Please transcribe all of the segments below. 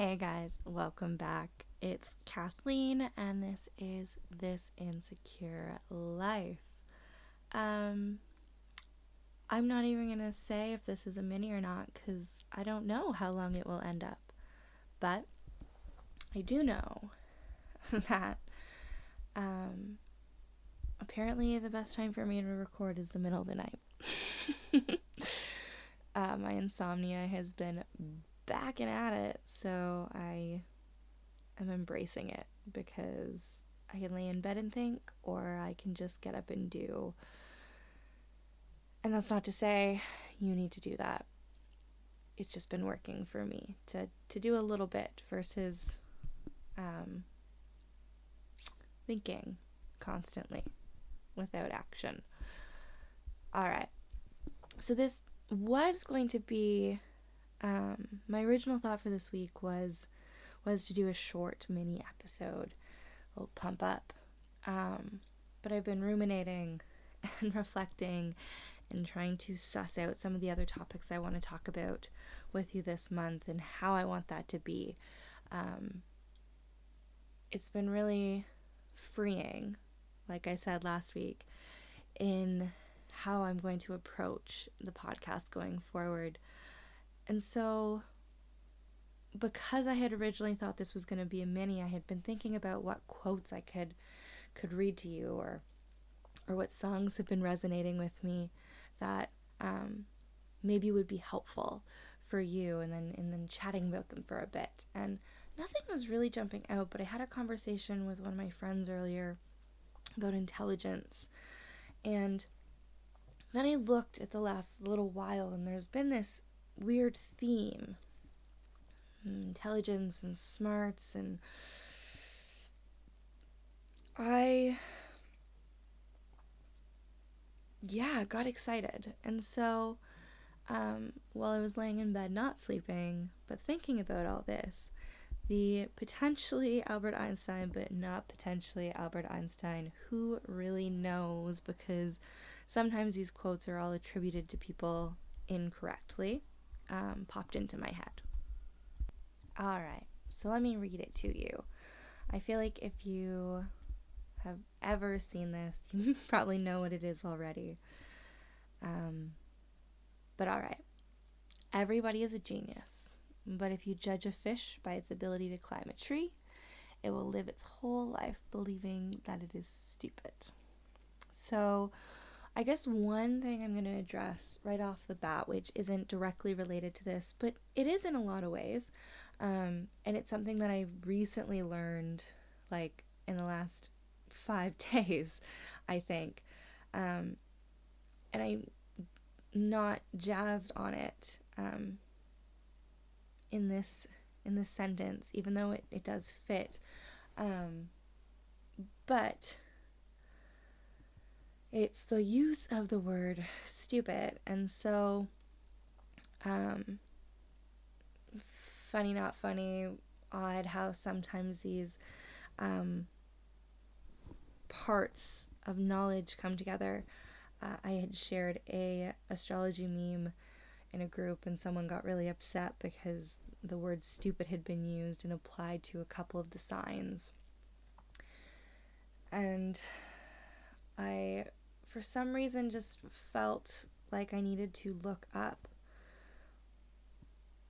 Hey guys, welcome back. It's Kathleen, and this is This Insecure Life. Um, I'm not even gonna say if this is a mini or not because I don't know how long it will end up. But I do know that um, apparently the best time for me to record is the middle of the night. uh, my insomnia has been back and at it, so I am embracing it because I can lay in bed and think, or I can just get up and do. And that's not to say you need to do that. It's just been working for me to, to do a little bit versus um, thinking constantly without action. All right. So this was going to be um, my original thought for this week was was to do a short mini episode, a little pump up. Um, but I've been ruminating and reflecting and trying to suss out some of the other topics I want to talk about with you this month and how I want that to be. Um, it's been really freeing, like I said last week, in how I'm going to approach the podcast going forward. And so because I had originally thought this was going to be a mini, I had been thinking about what quotes I could could read to you or or what songs have been resonating with me that um, maybe would be helpful for you and then and then chatting about them for a bit. And nothing was really jumping out, but I had a conversation with one of my friends earlier about intelligence. And then I looked at the last little while and there's been this weird theme. Intelligence and smarts and I yeah, got excited. And so um, while I was laying in bed not sleeping, but thinking about all this, the potentially Albert Einstein, but not potentially Albert Einstein, who really knows? Because sometimes these quotes are all attributed to people incorrectly um, popped into my head. All right, so let me read it to you. I feel like if you have ever seen this, you probably know what it is already. Um, but all right, everybody is a genius, but if you judge a fish by its ability to climb a tree, it will live its whole life believing that it is stupid. So, I guess one thing I'm going to address right off the bat, which isn't directly related to this, but it is in a lot of ways, um, and it's something that I recently learned, like in the last five days, I think, um, and I'm not jazzed on it um, in this in this sentence, even though it, it does fit, um, but it's the use of the word stupid. And so, um, funny, not funny, odd how sometimes these um, parts of knowledge come together. Uh, I had shared a astrology meme in a group, and someone got really upset because the word stupid had been used and applied to a couple of the signs. And I for some reason just felt like I needed to look up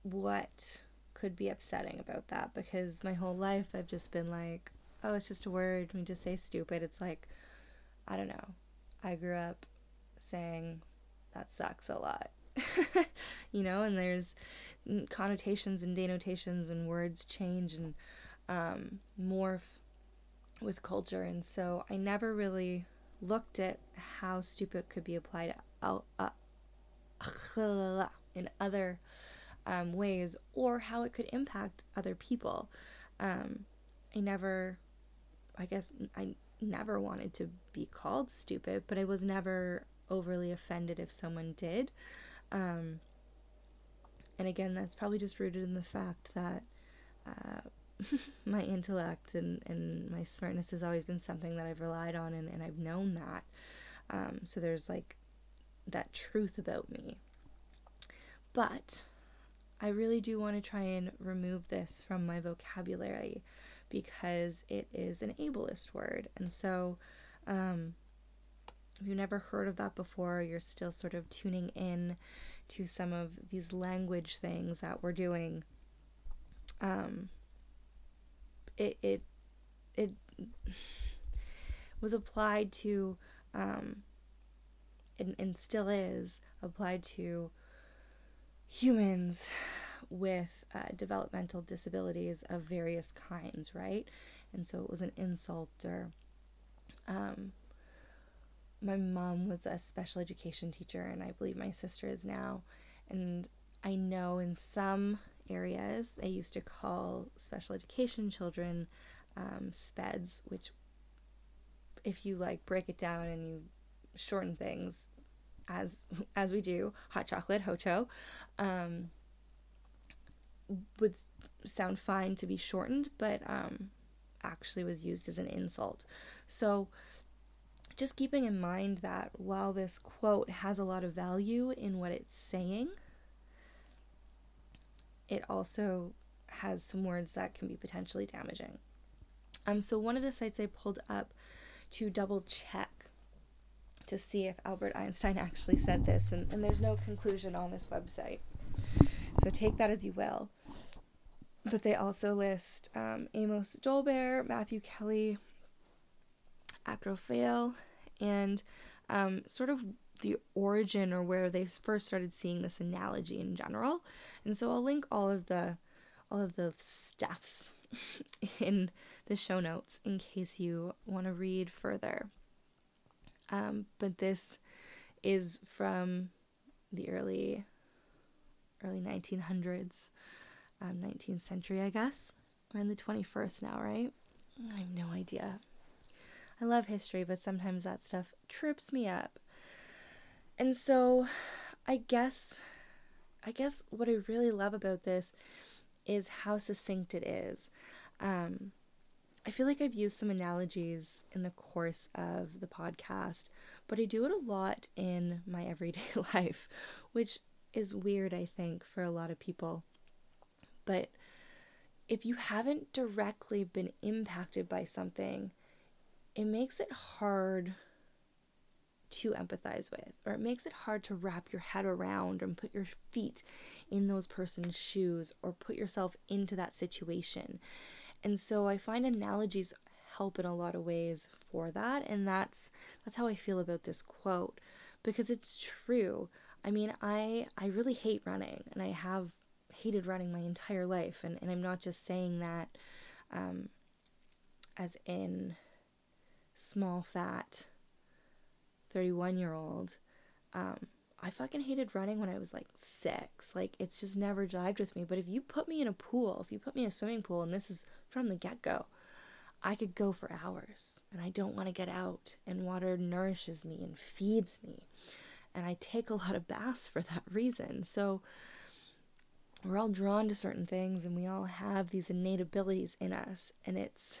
what could be upsetting about that because my whole life I've just been like, oh, it's just a word. We just say stupid. It's like, I don't know. I grew up saying that sucks a lot. you know, and there's connotations and denotations and words change and um, morph with culture. And so I never really looked at how stupid could be applied uh, in other um, ways or how it could impact other people. Um, I never, I guess, I never wanted to be called stupid, but I was never overly offended if someone did. Um, and again, that's probably just rooted in the fact that uh, my intellect and, and my smartness has always been something that I've relied on and, and I've known that. Um, so there's like that truth about me. But I really do want to try and remove this from my vocabulary because it is an ableist word. And so, um, if you've never heard of that before, you're still sort of tuning in to some of these language things that we're doing. Um, it it it was applied to, um, and, and still is applied to humans with uh, developmental disabilities of various kinds, right? And so it was an insult or um, my mom was a special education teacher, and I believe my sister is now. And I know in some areas they used to call special education children um, SPEDs, which, if you like break it down and you shorten things, as as we do, hot chocolate, hocho, um, would sound fine to be shortened, but um, actually was used as an insult. So just keeping in mind that while this quote has a lot of value in what it's saying, it also has some words that can be potentially damaging. Um, so one of the sites I pulled up to double check to see if Albert Einstein actually said this, and, and there's no conclusion on this website. So take that as you will. But they also list um, Amos Dolbear, Matthew Kelly, Acrophale, and um, sort of the origin or where they first started seeing this analogy in general. And so I'll link all of the all of the stuffs in the show notes in case you want to read further. Um, but this is from the early early 1900s, um, 19th century, I guess. We're in the 21st now, right? I have no idea. I love history, but sometimes that stuff trips me up. And so I guess I guess what I really love about this is how succinct it is. Um, I feel like I've used some analogies in the course of the podcast, but I do it a lot in my everyday life, which is weird, I think, for a lot of people. But if you haven't directly been impacted by something, it makes it hard to empathize with, or it makes it hard to wrap your head around and put your feet in those person's shoes or put yourself into that situation. And so I find analogies help in a lot of ways for that, and that's that's how I feel about this quote because it's true. I mean, I I really hate running, and I have hated running my entire life, and, and I'm not just saying that um, as in small, fat 31 year old. Um, I fucking hated running when I was like six. Like, it's just never jived with me. But if you put me in a pool, if you put me in a swimming pool, and this is from the get go, I could go for hours. And I don't want to get out. And water nourishes me and feeds me. And I take a lot of baths for that reason. So, we're all drawn to certain things and we all have these innate abilities in us. And it's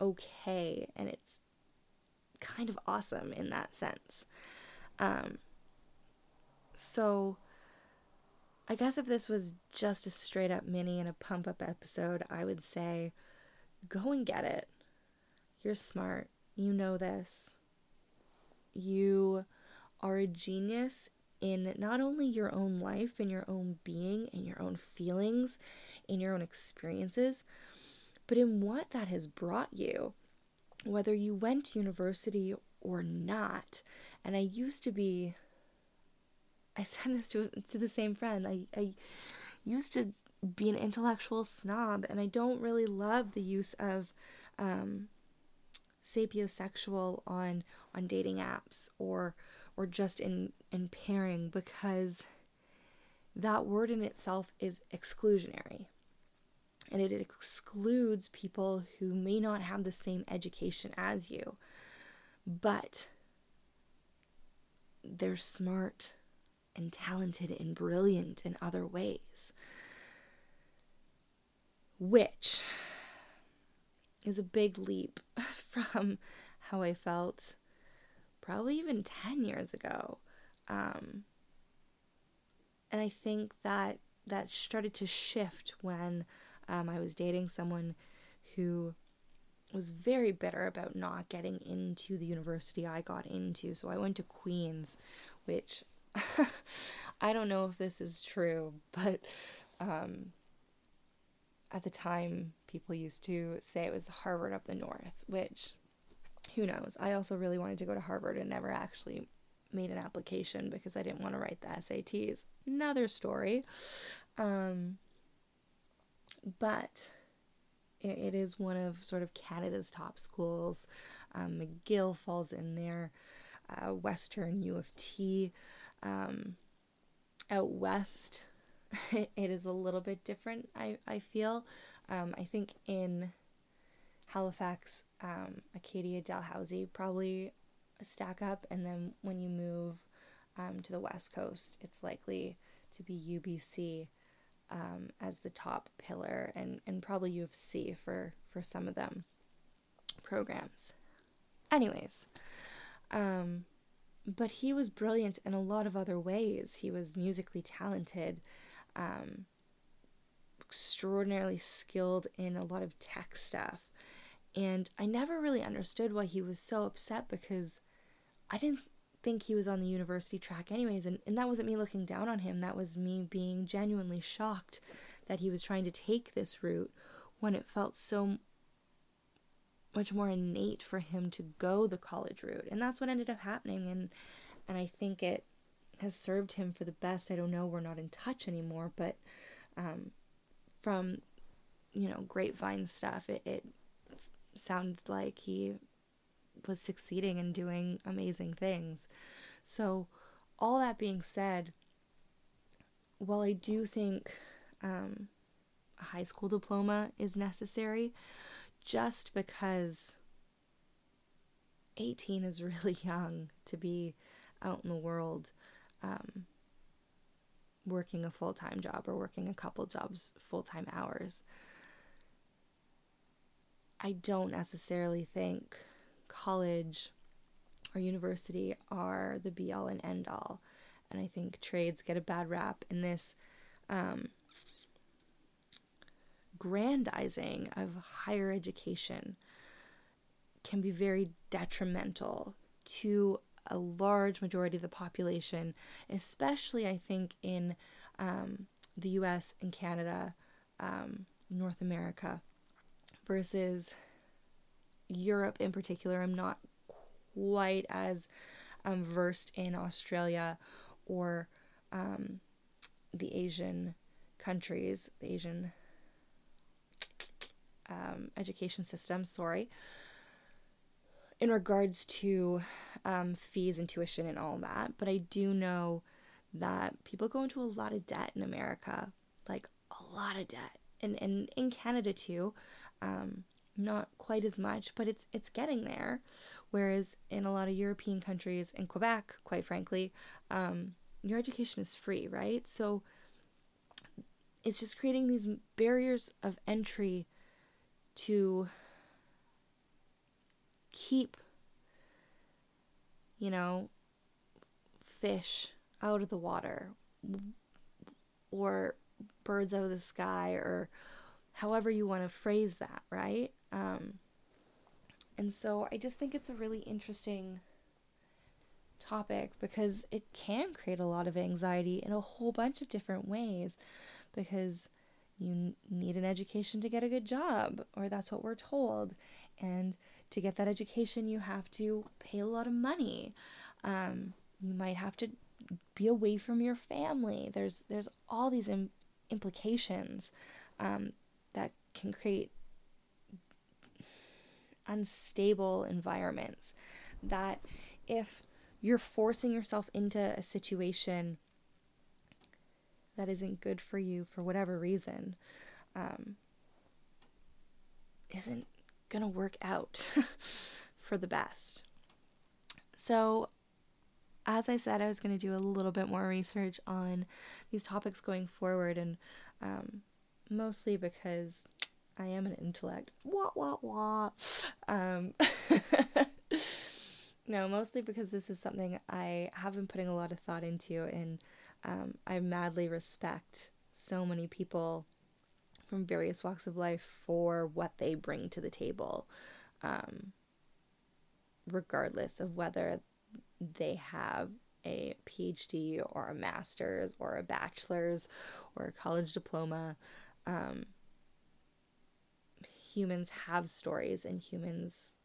okay. And it's kind of awesome in that sense. Um, so, I guess if this was just a straight up mini and a pump up episode, I would say go and get it. You're smart. You know this. You are a genius in not only your own life and your own being and your own feelings, in your own experiences, but in what that has brought you whether you went to university or not. And I used to be, I said this to, to the same friend, I, I used to be an intellectual snob, and I don't really love the use of um, sapiosexual on on dating apps or or just in in pairing because that word in itself is exclusionary and it excludes people who may not have the same education as you, but they're smart and talented and brilliant in other ways. Which is a big leap from how I felt probably even 10 years ago. Um, and I think that that started to shift when um, I was dating someone who was very bitter about not getting into the university I got into. So I went to Queens, which I don't know if this is true, but um, at the time, people used to say it was Harvard up the north, which who knows? I also really wanted to go to Harvard and never actually made an application because I didn't want to write the SATs. Another story. Um, but it, it is one of sort of Canada's top schools. Um, McGill falls in there, uh, Western U of T. Um, out west, it is a little bit different, I, I feel. Um, I think in Halifax, um, Acadia, Dalhousie probably stack up, and then when you move um, to the west coast, it's likely to be UBC um, as the top pillar, and, and probably U of C for, for some of them programs. Anyways, um, but he was brilliant in a lot of other ways. He was musically talented, um, extraordinarily skilled in a lot of tech stuff. And I never really understood why he was so upset because I didn't think he was on the university track anyways and, and that wasn't me looking down on him. That was me being genuinely shocked that he was trying to take this route when it felt so much more innate for him to go the college route. And that's what ended up happening and and I think it has served him for the best. I don't know we're not in touch anymore but um, from you know grapevine stuff it, it sounded like he was succeeding and doing amazing things. So, all that being said, while I do think um, a high school diploma is necessary, just because 18 is really young to be out in the world um, working a full time job or working a couple jobs full time hours. I don't necessarily think college or university are the be all and end all. And I think trades get a bad rap in this um, grandizing of higher education can be very detrimental to a large majority of the population, especially I think in um, the US and Canada, um, North America, versus Europe in particular. I'm not quite as um, versed in Australia or um, the Asian countries, the Asian um, education system, sorry, in regards to um, fees and tuition and all that. But I do know that people go into a lot of debt in America, like a lot of debt, and, and in Canada too. Not quite as much, but it's it's getting there. Whereas in a lot of European countries, in Quebec, quite frankly, um, your education is free, right? So it's just creating these barriers of entry to keep, you know, fish out of the water or birds out of the sky or however you want to phrase that, right? Um, and so I just think it's a really interesting topic because it can create a lot of anxiety in a whole bunch of different ways because you need an education to get a good job, or that's what we're told. And to get that education, you have to pay a lot of money. Um, you might have to be away from your family. There's there's all these Im- implications um, that can create unstable environments. That if you're forcing yourself into a situation that isn't good for you for whatever reason, um, isn't going to work out for the best. So, as I said, I was going to do a little bit more research on these topics going forward, and um, mostly because I am an intellect. Wah, wah, wah. Um, no, mostly because this is something I have been putting a lot of thought into, and um, I madly respect so many people from various walks of life for what they bring to the table, um, regardless of whether they have a PhD or a master's or a bachelor's or a college diploma. Um, humans have stories and humans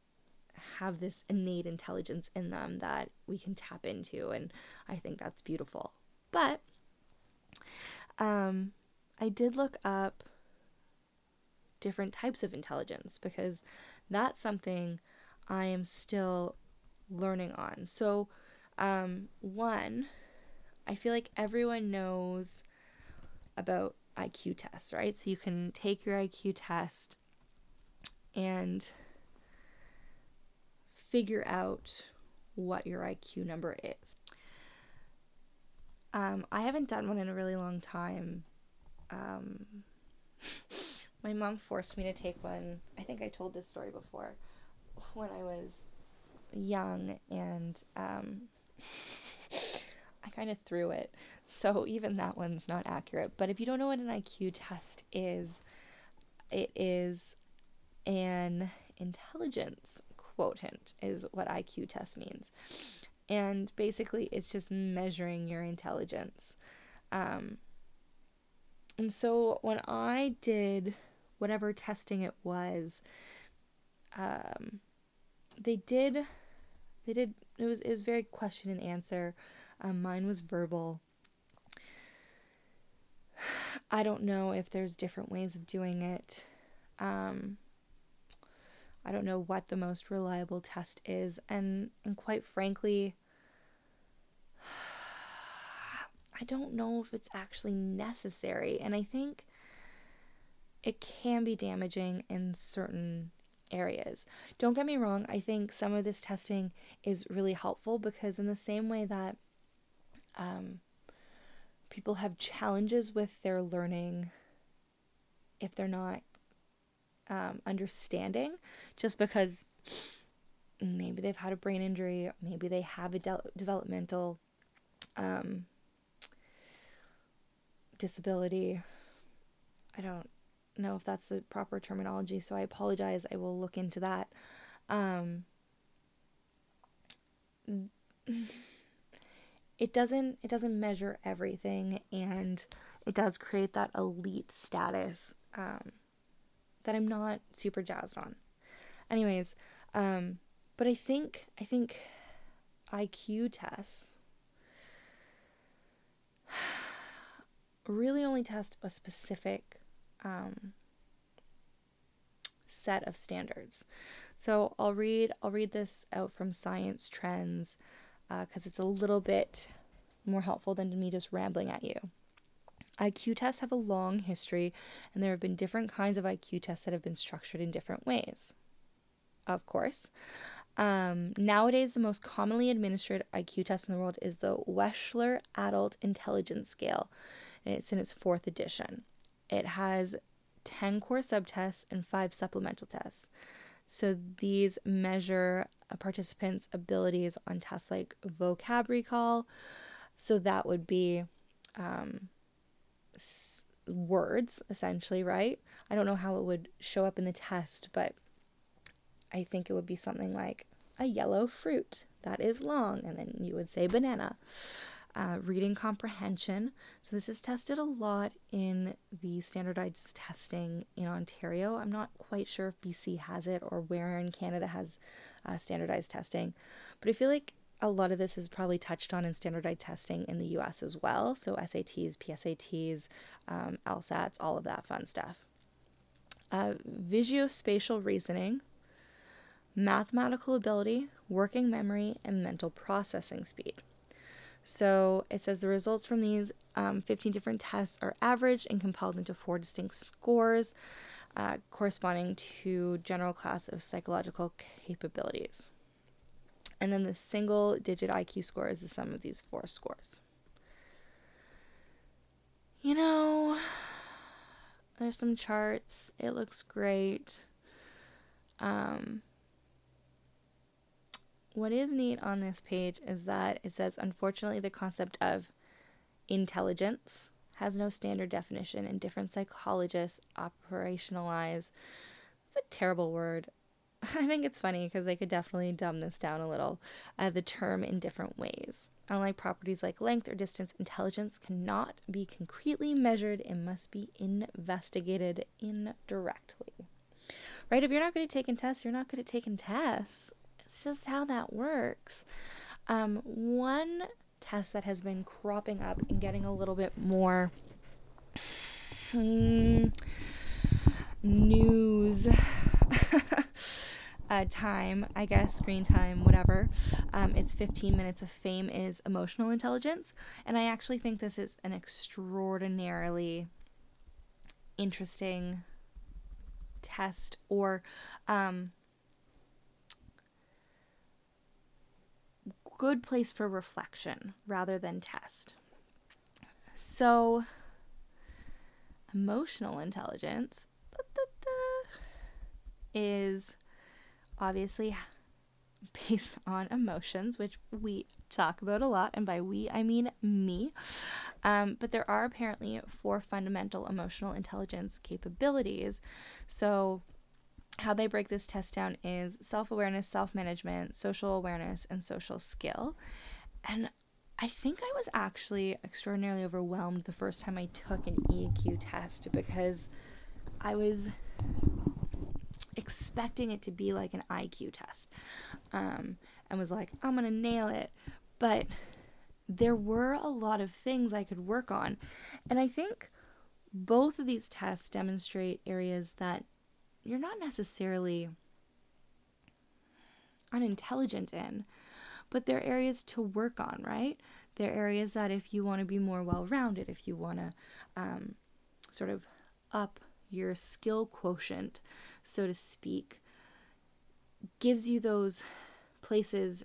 have this innate intelligence in them that we can tap into and I think that's beautiful. But um I did look up different types of intelligence because that's something I am still learning on. So um one I feel like everyone knows about IQ tests, right? So you can take your IQ test and figure out what your IQ number is. Um, I haven't done one in a really long time. Um, my mom forced me to take one. I think I told this story before when I was young, and um, I kind of threw it. So even that one's not accurate. But if you don't know what an IQ test is, it is an intelligence quotient is what IQ test means. And basically, it's just measuring your intelligence. Um, and so when I did whatever testing it was, um, they did, they did. It was it was very question and answer. Um, mine was verbal. I don't know if there's different ways of doing it. Um, I don't know what the most reliable test is and and quite frankly I don't know if it's actually necessary and I think it can be damaging in certain areas. Don't get me wrong, I think some of this testing is really helpful because, in the same way that um, people have challenges with their learning if they're not um, understanding just because maybe they've had a brain injury, maybe they have a de- developmental um, disability. I don't know if that's the proper terminology, so I apologize. I will look into that. Um, it doesn't it doesn't measure everything, and it does create that elite status. Um, that I'm not super jazzed on. Anyways, um, but I think I think IQ tests really only test a specific um, set of standards. So I'll read I'll read this out from Science Trends because uh, it's a little bit more helpful than me just rambling at you. IQ tests have a long history, and there have been different kinds of IQ tests that have been structured in different ways. Of course. Um, nowadays, the most commonly administered IQ test in the world is the Wechsler Adult Intelligence Scale, and it's in its fourth edition. It has 10 core subtests and five supplemental tests. So these measure a participant's abilities on tests like vocab recall. So that would be um, words, essentially, right? I don't know how it would show up in the test, but I think it would be something like a yellow fruit that is long, and then you would say banana. Uh, reading comprehension. So, this is tested a lot in the standardized testing in Ontario. I'm not quite sure if BC has it or where in Canada has uh, standardized testing, but I feel like a lot of this is probably touched on in standardized testing in the US as well. So SATs, PSATs, um, LSATs, all of that fun stuff. Uh, visuospatial reasoning, mathematical ability, working memory, and mental processing speed. So it says the results from these um, 15 different tests are averaged and compiled into four distinct scores uh, corresponding to general class of psychological capabilities. And then the single digit IQ score is the sum of these four scores. You know, there's some charts. It looks great. Um, what is neat on this page is that it says, unfortunately, the concept of intelligence has no standard definition, and different psychologists operationalize. It's a terrible word. I think it's funny because they could definitely dumb this down a little. Uh, the term in different ways. Unlike properties like length or distance, intelligence cannot be concretely measured and must be investigated indirectly. Right? If you're not good at taking tests, you're not good at taking tests. It's just how that works. Um, one test that has been cropping up and getting a little bit more hmm, news uh, time, I guess, screen time, whatever. Um, it's 15 minutes of fame is emotional intelligence. And I actually think this is an extraordinarily interesting test or um, good place for reflection rather than test. So, emotional intelligence is obviously based on emotions, which we talk about a lot, and by we I mean me. Um, but there are apparently four fundamental emotional intelligence capabilities. So, how they break this test down is self awareness, self management, social awareness, and social skill. And I think I was actually extraordinarily overwhelmed the first time I took an EQ test because I was expecting it to be like an IQ test um, and was like, I'm going to nail it. But there were a lot of things I could work on. And I think both of these tests demonstrate areas that you're not necessarily unintelligent in, but they're areas to work on, right? They're areas that if you want to be more well rounded, if you want to um, sort of up your skill quotient, so to speak, gives you those places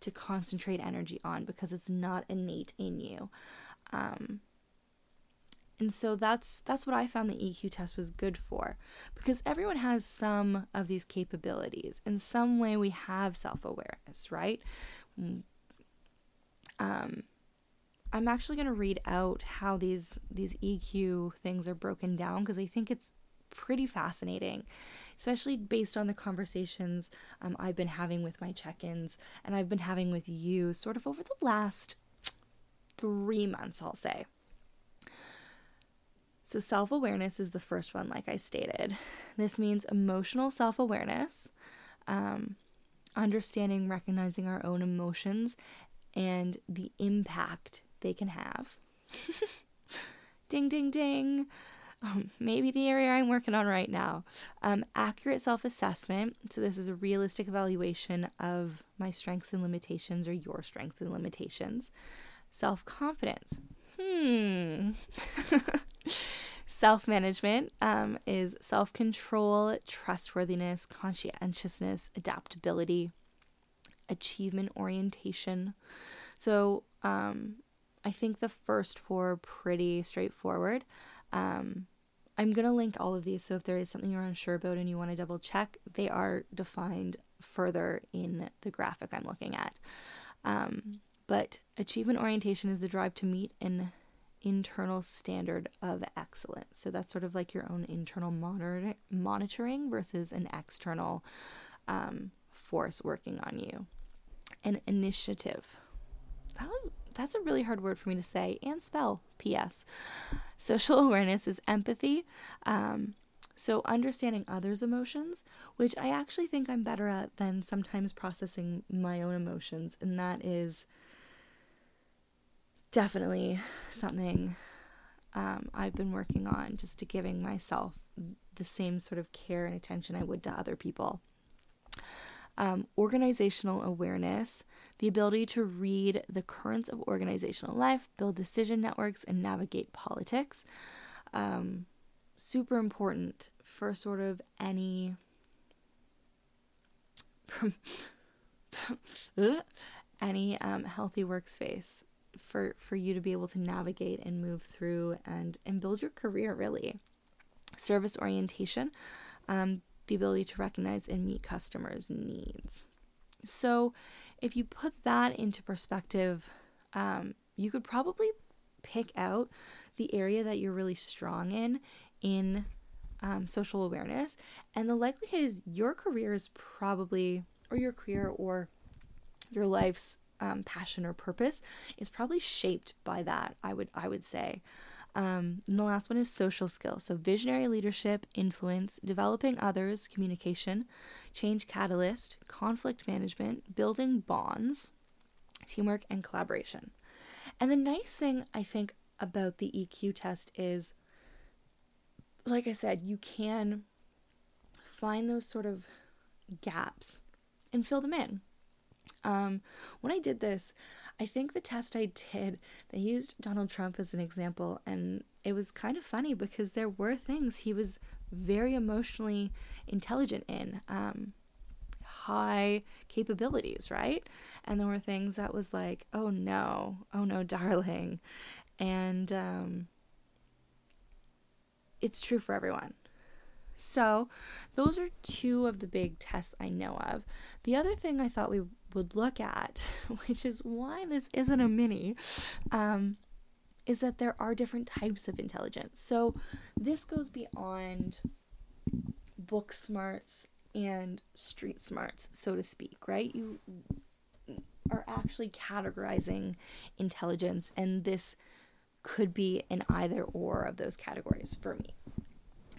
to concentrate energy on because it's not innate in you. Um, and so that's that's what I found the EQ test was good for because everyone has some of these capabilities. In some way we have self-awareness, right? Mm. Um I'm actually going to read out how these these EQ things are broken down because I think it's pretty fascinating, especially based on the conversations um, I've been having with my check-ins and I've been having with you sort of over the last three months, I'll say. So, self awareness is the first one, like I stated. This means emotional self awareness, um, understanding, recognizing our own emotions and the impact they can have. ding, ding, ding. Um, maybe the area I'm working on right now. Um, accurate self assessment. So, this is a realistic evaluation of my strengths and limitations or your strengths and limitations. Self confidence. Hmm. self management um, is self control, trustworthiness, conscientiousness, adaptability, achievement orientation. So um, I think the first four are pretty straightforward. Um, I'm going to link all of these. So if there is something you're unsure about and you want to double check, they are defined further in the graphic I'm looking at. Um, but achievement orientation is the drive to meet an internal standard of excellence. So that's sort of like your own internal monitor- monitoring versus an external um, force working on you. An initiative. That was that's a really hard word for me to say and spell. P.S. Social awareness is empathy. Um, so, understanding others' emotions, which I actually think I'm better at than sometimes processing my own emotions, and that is definitely something um, I've been working on, just to giving myself the same sort of care and attention I would to other people. Um, organizational awareness, the ability to read the currents of organizational life, build decision networks, and navigate politics. Um, super important for sort of any any um, healthy workspace for for you to be able to navigate and move through and and build your career really service orientation um, the ability to recognize and meet customers needs so if you put that into perspective um, you could probably pick out the area that you're really strong in in um, social awareness. And the likelihood is your career is probably, or your career or your life's um, passion or purpose is probably shaped by that. I would I would say. Um, and the last one is social skills. So visionary leadership, influence, developing others, communication, change catalyst, conflict management, building bonds, teamwork, and collaboration. And the nice thing I think about the EQ test is, like I said, you can find those sort of gaps and fill them in. Um, when I did this, I think the test I did, they used Donald Trump as an example, and it was kind of funny because there were things he was very emotionally intelligent in, um, high capabilities, right? And there were things that was like, oh no, oh no, darling. And um, it's true for everyone. So, those are two of the big tests I know of. The other thing I thought we would look at, which is why this isn't a mini, um, is that there are different types of intelligence. So, this goes beyond book smarts and street smarts, so to speak, right? You are actually categorizing intelligence, and this could be in either or of those categories for me.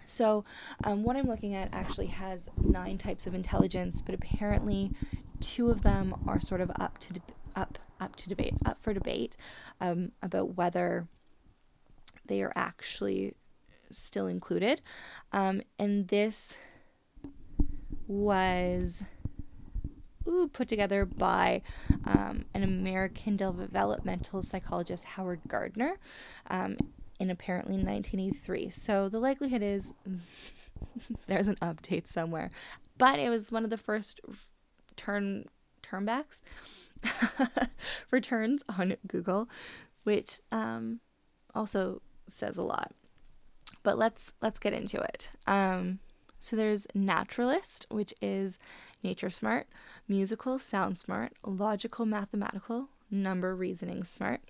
So, um, what I'm looking at actually has nine types of intelligence, but apparently, two of them are sort of up to de- up up to debate, up for debate um, about whether they are actually still included. Um, and this was ooh, put together by um, an American developmental psychologist, Howard Gardner, um, in apparently 1983. So the likelihood is there's an update somewhere. But it was one of the first turn turnbacks returns on Google, which um, also says a lot. But let's let's get into it. Um, so there's naturalist, which is nature smart, musical sound smart, logical mathematical, number reasoning smart,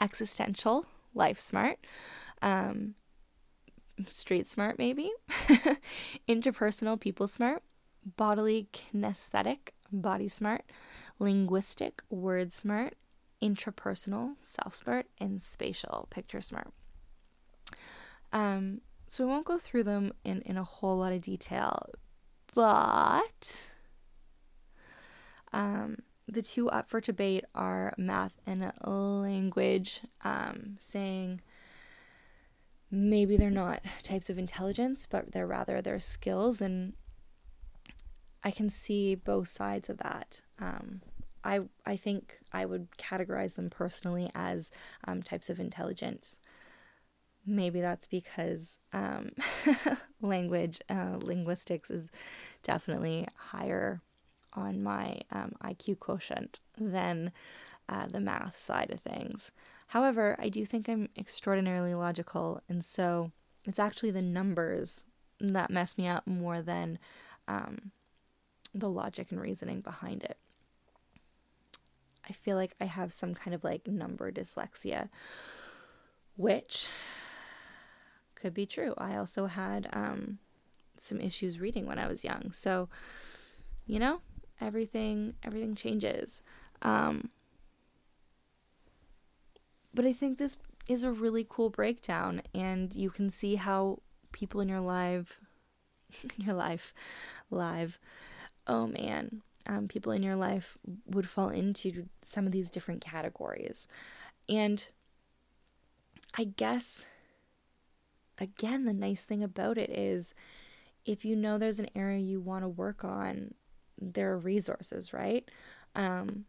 existential life smart, um, street smart maybe, interpersonal people smart, bodily kinesthetic body smart, linguistic word smart, intrapersonal self smart, and spatial picture smart. Um, so we won't go through them in, in a whole lot of detail, but um, the two up for debate are math and language, um, saying maybe they're not types of intelligence, but they're rather their skills. And I can see both sides of that. Um, I I think I would categorize them personally as um, types of intelligence. Maybe that's because um, language, uh, linguistics is definitely higher on my um, IQ quotient than uh, the math side of things. However, I do think I'm extraordinarily logical, and so it's actually the numbers that mess me up more than um, the logic and reasoning behind it. I feel like I have some kind of like number dyslexia, which could be true. I also had um, some issues reading when I was young. So, you know, everything everything changes. Um, but I think this is a really cool breakdown, and you can see how people in your life, in your life, live, oh man, um, people in your life would fall into some of these different categories, and I guess again, the nice thing about it is if you know there's an area you want to work on, there are resources, right? Um,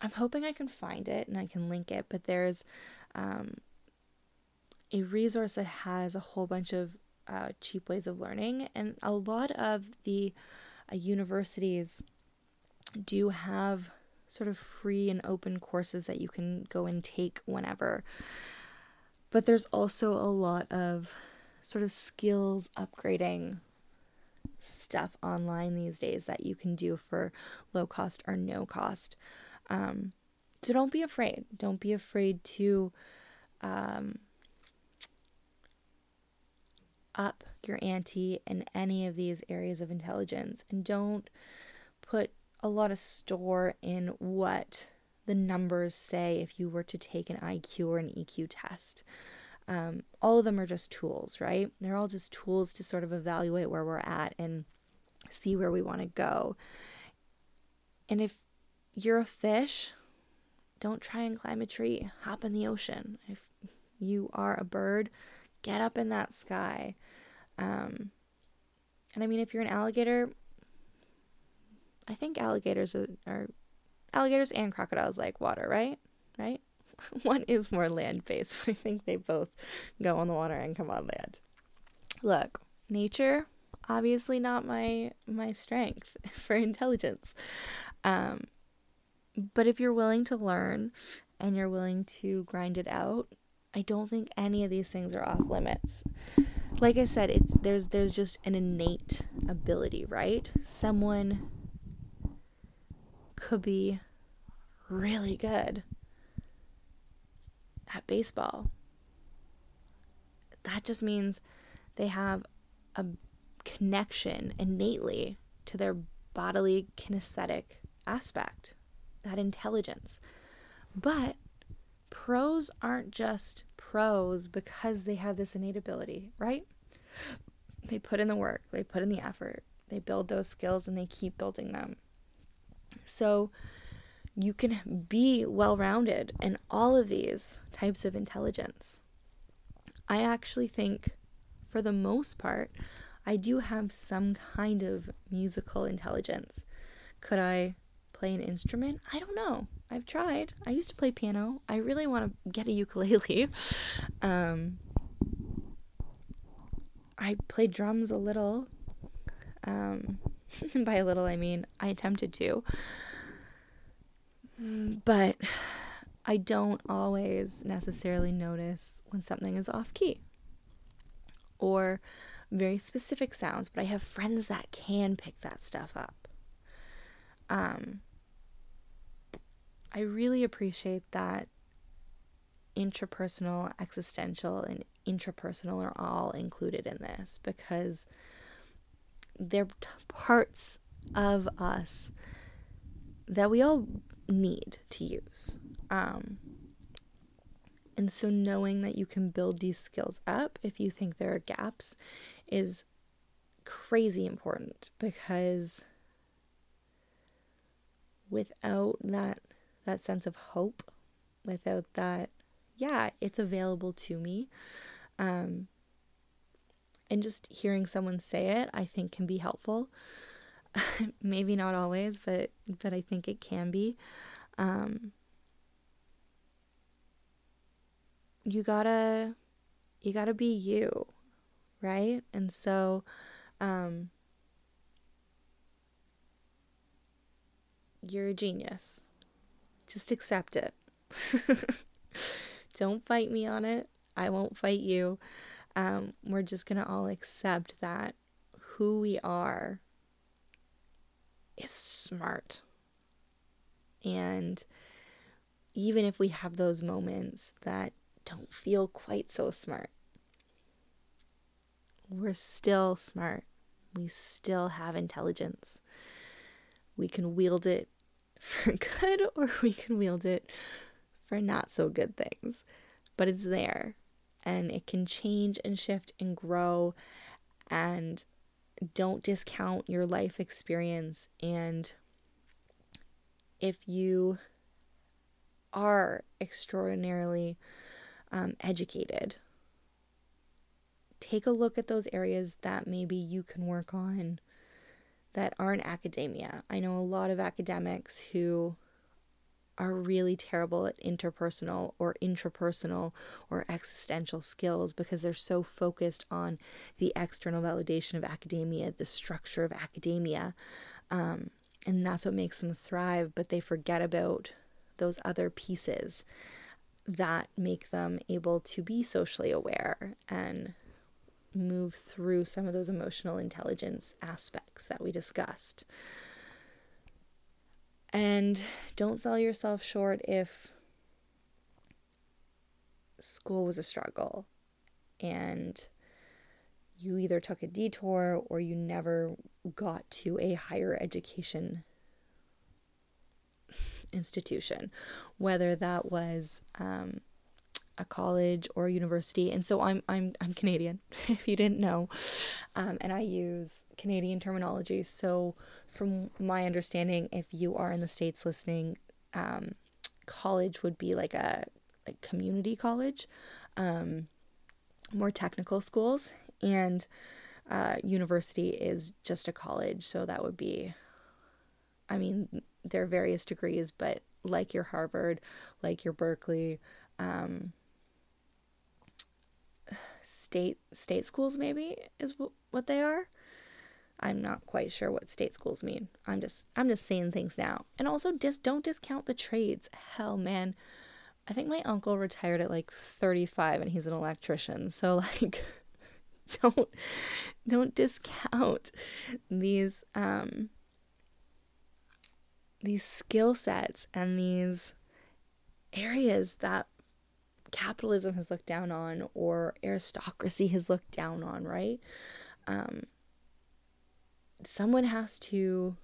I'm hoping I can find it and I can link it, but there's um, a resource that has a whole bunch of uh, cheap ways of learning, and a lot of the uh, universities do have sort of free and open courses that you can go and take whenever. But there's also a lot of sort of skills upgrading stuff online these days that you can do for low cost or no cost. Um, so don't be afraid. Don't be afraid to um, up your ante in any of these areas of intelligence and don't put a lot of store in what the numbers say if you were to take an IQ or an EQ test. Um, all of them are just tools, right? They're all just tools to sort of evaluate where we're at and see where we want to go. And if you're a fish, don't try and climb a tree, hop in the ocean. If you are a bird, get up in that sky. Um, and I mean, if you're an alligator, I think alligators are, are alligators and crocodiles like water, right? Right? One is more land based, but I think they both go on the water and come on land. Look, nature obviously not my my strength for intelligence. Um, but if you're willing to learn and you're willing to grind it out, I don't think any of these things are off limits. Like I said, it's there's there's just an innate ability, right? Someone could be really good at baseball. That just means they have a connection innately to their bodily kinesthetic aspect, that intelligence. But pros aren't just pros because they have this innate ability, right? They put in the work, they put in the effort, they build those skills and they keep building them. So you can be well rounded in all of these types of intelligence. I actually think, for the most part, I do have some kind of musical intelligence. Could I play an instrument? I don't know. I've tried. I used to play piano. I really want to get a ukulele. Um, I played drums a little. Um, by a little, I mean I attempted to. But I don't always necessarily notice when something is off key or very specific sounds, but I have friends that can pick that stuff up. Um, I really appreciate that intrapersonal, existential, and intrapersonal are all included in this because they're parts of us that we all need to use. Um, and so, knowing that you can build these skills up if you think there are gaps is crazy important because without that that sense of hope, without that, yeah, it's available to me. Um, and just hearing someone say it, I think can be helpful. Maybe not always, but but I think it can be. Um, you gotta you gotta be you, right? And so, um, you're a genius. Just accept it. Don't fight me on it. I won't fight you. Um, we're just gonna all accept that who we are is smart. And even if we have those moments that don't feel quite so smart, we're still smart. We still have intelligence. We can wield it for good or we can wield it for not so good things. But it's there and it can change and shift and grow and don't discount your life experience. And if you are extraordinarily um, educated, take a look at those areas that maybe you can work on that aren't academia. I know a lot of academics who are really terrible at interpersonal or intrapersonal or existential skills because they're so focused on the external validation of academia, the structure of academia. Um, and that's what makes them thrive, but they forget about those other pieces that make them able to be socially aware and move through some of those emotional intelligence aspects that we discussed. And don't sell yourself short if school was a struggle and you either took a detour or you never got to a higher education institution, whether that was um, a college or a university. And so I'm I'm I'm Canadian, if you didn't know, um, and I use Canadian terminology. So from my understanding, if you are in the states listening, um, college would be like a like community college, um, more technical schools, and uh, university is just a college. So that would be, I mean, there are various degrees, but like your Harvard, like your Berkeley, um, state state schools maybe is w- what they are. I'm not quite sure what state schools mean. I'm just I'm just saying things now. And also just don't discount the trades. Hell man. I think my uncle retired at like 35 and he's an electrician. So like don't don't discount these um these skill sets and these areas that capitalism has looked down on or aristocracy has looked down on, right? Um, someone has to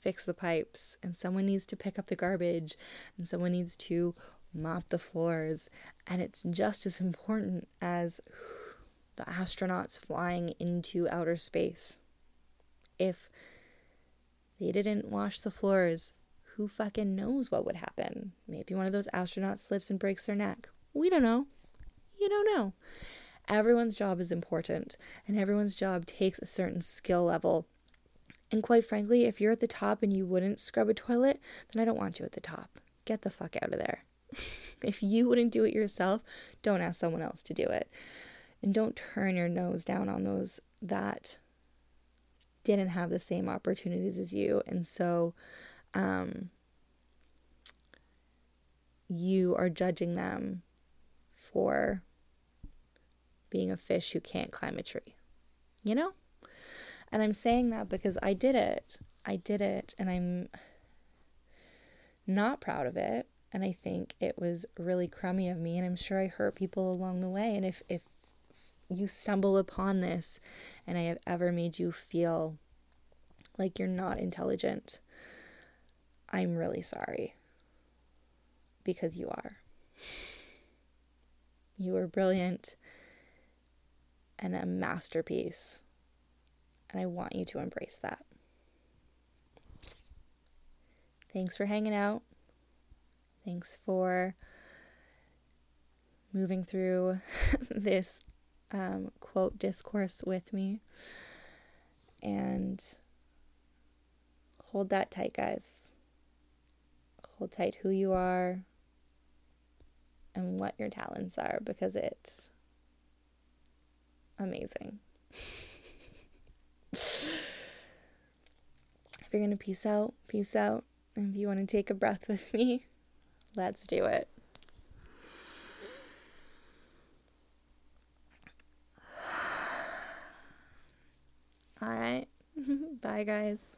fix the pipes, and someone needs to pick up the garbage, and someone needs to mop the floors, and it's just as important as the astronauts flying into outer space. If they didn't wash the floors, who fucking knows what would happen? Maybe one of those astronauts slips and breaks their neck. We don't know. You don't know. Everyone's job is important, and everyone's job takes a certain skill level. And quite frankly, if you're at the top and you wouldn't scrub a toilet, then I don't want you at the top. Get the fuck out of there. if you wouldn't do it yourself, don't ask someone else to do it. And don't turn your nose down on those that didn't have the same opportunities as you. And so, um, you are judging them for being a fish who can't climb a tree. You know? And I'm saying that because I did it. I did it and I'm not proud of it. And I think it was really crummy of me and I'm sure I hurt people along the way. And if if you stumble upon this and I have ever made you feel like you're not intelligent, I'm really sorry. Because you are. You are brilliant and a masterpiece. And I want you to embrace that. Thanks for hanging out. Thanks for moving through this um, quote discourse with me. And hold that tight, guys. Hold tight who you are and what your talents are because it's amazing. if you're going to peace out, peace out. And if you want to take a breath with me, let's do it. All right. Bye, guys.